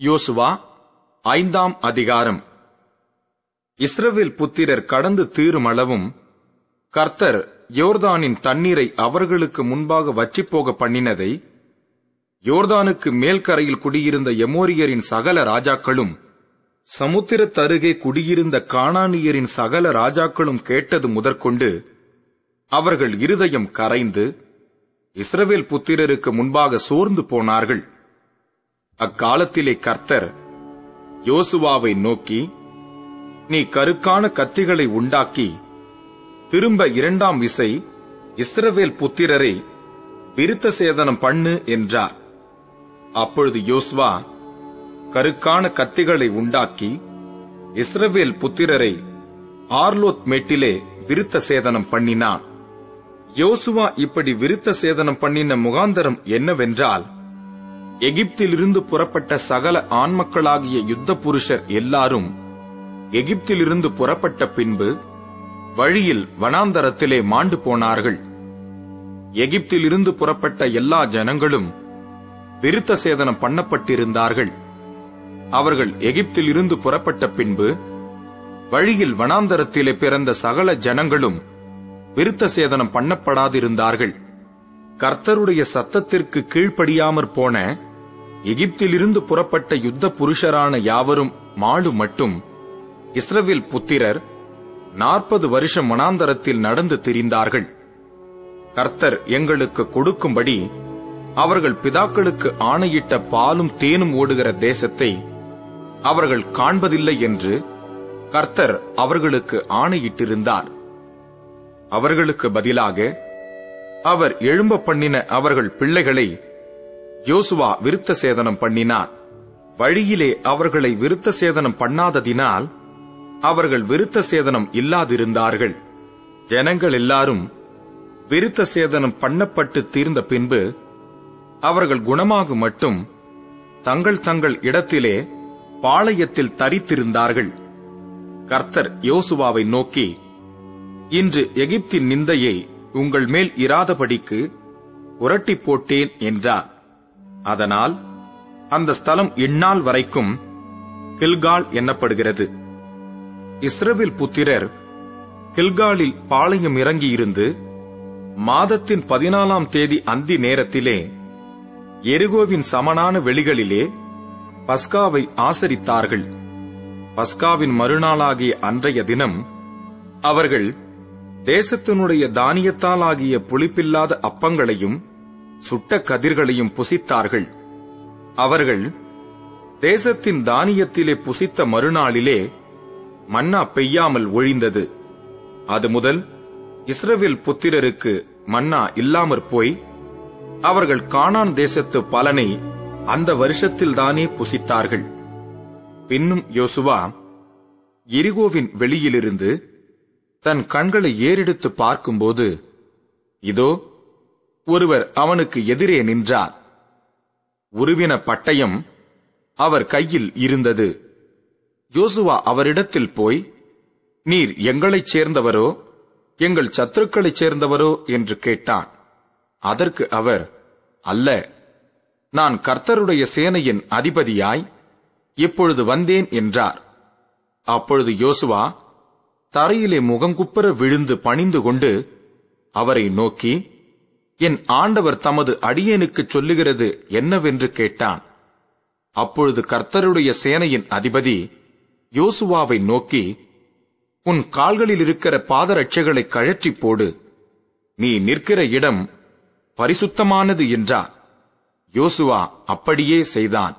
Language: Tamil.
யோசுவா ஐந்தாம் அதிகாரம். இஸ்ரவேல் புத்திரர் கடந்து தீருமளவும் கர்த்தர் யோர்தானின் தண்ணீரை அவர்களுக்கு முன்பாக வற்றிப்போக பண்ணினதை யோர்தானுக்கு மேல்கரையில் குடியிருந்த எமோரியரின் சகல ராஜாக்களும் சமுத்திரத்தருகே குடியிருந்த காணானியரின் சகல ராஜாக்களும் கேட்டது முதற்கொண்டு அவர்கள் இருதயம் கரைந்து இஸ்ரவேல் புத்திரருக்கு முன்பாக சோர்ந்து போனார்கள். அக்காலத்திலே கர்த்தர் யோசுவாவை நோக்கி நீ கருக்கான கத்திகளை உண்டாக்கி திரும்ப இரண்டாம் விசை இஸ்ரவேல் புத்திரரை விருத்த சேதனம் பண்ணு என்றார். அப்பொழுது யோசுவா கருக்கான கத்திகளை உண்டாக்கி இஸ்ரவேல் புத்திரரை ஆர்லோத் மேட்டிலே விருத்த சேதனம் பண்ணினான். யோசுவா இப்படி விருத்த சேதனம் பண்ணின முகாந்தரம் என்னவென்றால் எகிப்திலிருந்து புறப்பட்ட சகல ஆண்மக்களாகிய யுத்த புருஷர் எல்லாரும் எகிப்திலிருந்து புறப்பட்ட பின்பு வழியில் வனாந்தரத்திலே மாண்டு போனார்கள். எகிப்திலிருந்து புறப்பட்ட எல்லா ஜனங்களும் விருத்த சேதனம் பண்ணப்பட்டிருந்தார்கள். அவர்கள் எகிப்திலிருந்து புறப்பட்ட பின்பு வழியில் வனாந்தரத்திலே பிறந்த சகல ஜனங்களும் விருத்த சேதனம் பண்ணப்படாதிருந்தார்கள். கர்த்தருடைய சத்தத்திற்கு கீழ்ப்படியாமற் போன எகிப்திலிருந்து புறப்பட்ட யுத்த புருஷரான யாவரும் மாடு மட்டும் இஸ்ரவேல் புத்திரர் நாற்பது வருஷம் மனாந்தரத்தில் நடந்து திரிந்தார்கள். கர்த்தர் எங்களுக்கு கொடுக்கும்படி அவர்கள் பிதாக்களுக்கு ஆணையிட்ட பாலும் தேனும் ஓடுகிற தேசத்தை அவர்கள் காண்பதில்லை என்று கர்த்தர் அவர்களுக்கு ஆணையிட்டிருந்தார். அவர்களுக்கு பதிலாக அவர் எழும்ப பண்ணின அவர்கள் பிள்ளைகளை யோசுவா விருத்த சேதனம் பண்ணினான். வழியிலே அவர்களை விருத்த சேதனம் பண்ணாததினால் அவர்கள் விருத்த சேதனம் இல்லாதிருந்தார்கள். ஜனங்கள் எல்லாரும் விருத்த சேதனம் பண்ணப்பட்டு தீர்ந்த பின்பு அவர்கள் குணமாக மட்டும் தங்கள் தங்கள் இடத்திலே பாளையத்தில் தரித்திருந்தார்கள். கர்த்தர் யோசுவாவை நோக்கி இன்று எகிப்தின் நிந்தையை உங்கள் மேல் இராதபடிக்கு உரட்டிப் போட்டேன் என்றார். அதனால் அந்த ஸ்தலம் இந்நாள் வரைக்கும் கில்கால் எண்ணப்படுகிறது இஸ்ரவேல் புத்திரர் கில்காலில் பாளையம் இறங்கியிருந்து மாதத்தின் பதினாலாம் தேதி அந்தி நேரத்திலே எருகோவின் சமனான வெளிகளிலே பஸ்காவை ஆசரித்தார்கள். பஸ்காவின் மறுநாளாகிய அன்றைய தினம் அவர்கள் தேசத்தினுடைய தானியத்தால் ஆகிய புளிப்பில்லாத அப்பங்களையும் சுட்ட கதிர்களையும் புசித்தார்கள். அவர்கள் தேசத்தின் தானியத்திலே புசித்த மறுநாளிலே மன்னா பெய்யாமல் ஒழிந்தது. அது முதல் இஸ்ரவேல் புத்திரருக்கு மன்னா இல்லாமற் போய் அவர்கள் கானான் தேசத்து பலனை அந்த வருஷத்தில் தானே புசித்தார்கள். பின்னும் யோசுவா எரிகோவின் வெளியிலிருந்து தன் கண்களை ஏறெடுத்து பார்க்கும்போது இதோ ஒருவர் அவனுக்கு எதிரே நின்றார். உருவின பட்டயம் அவர் கையில் இருந்தது. யோசுவா அவரிடத்தில் போய் நீர் எங்களைச் சேர்ந்தவரோ எங்கள் சத்துருக்களைச் சேர்ந்தவரோ? என்று கேட்டான். அதற்கு அவர் அல்ல நான் கர்த்தருடைய சேனையின் அதிபதியாய் இப்பொழுது வந்தேன் என்றார். அப்பொழுது யோசுவா தரையிலே முகங்குப்புற விழுந்து பணிந்து கொண்டு அவரை நோக்கி என் ஆண்டவர் தமது அடியேனுக்குச் சொல்லுகிறது என்னவென்று கேட்டான். அப்பொழுது கர்த்தருடைய சேனையின் அதிபதி யோசுவாவை நோக்கி உன் கால்களில் இருக்கிற பாதரட்சைகளை கழற்றி போடு. நீ நிற்கிற இடம் பரிசுத்தமானது என்றார். யோசுவா அப்படியே செய்தான்.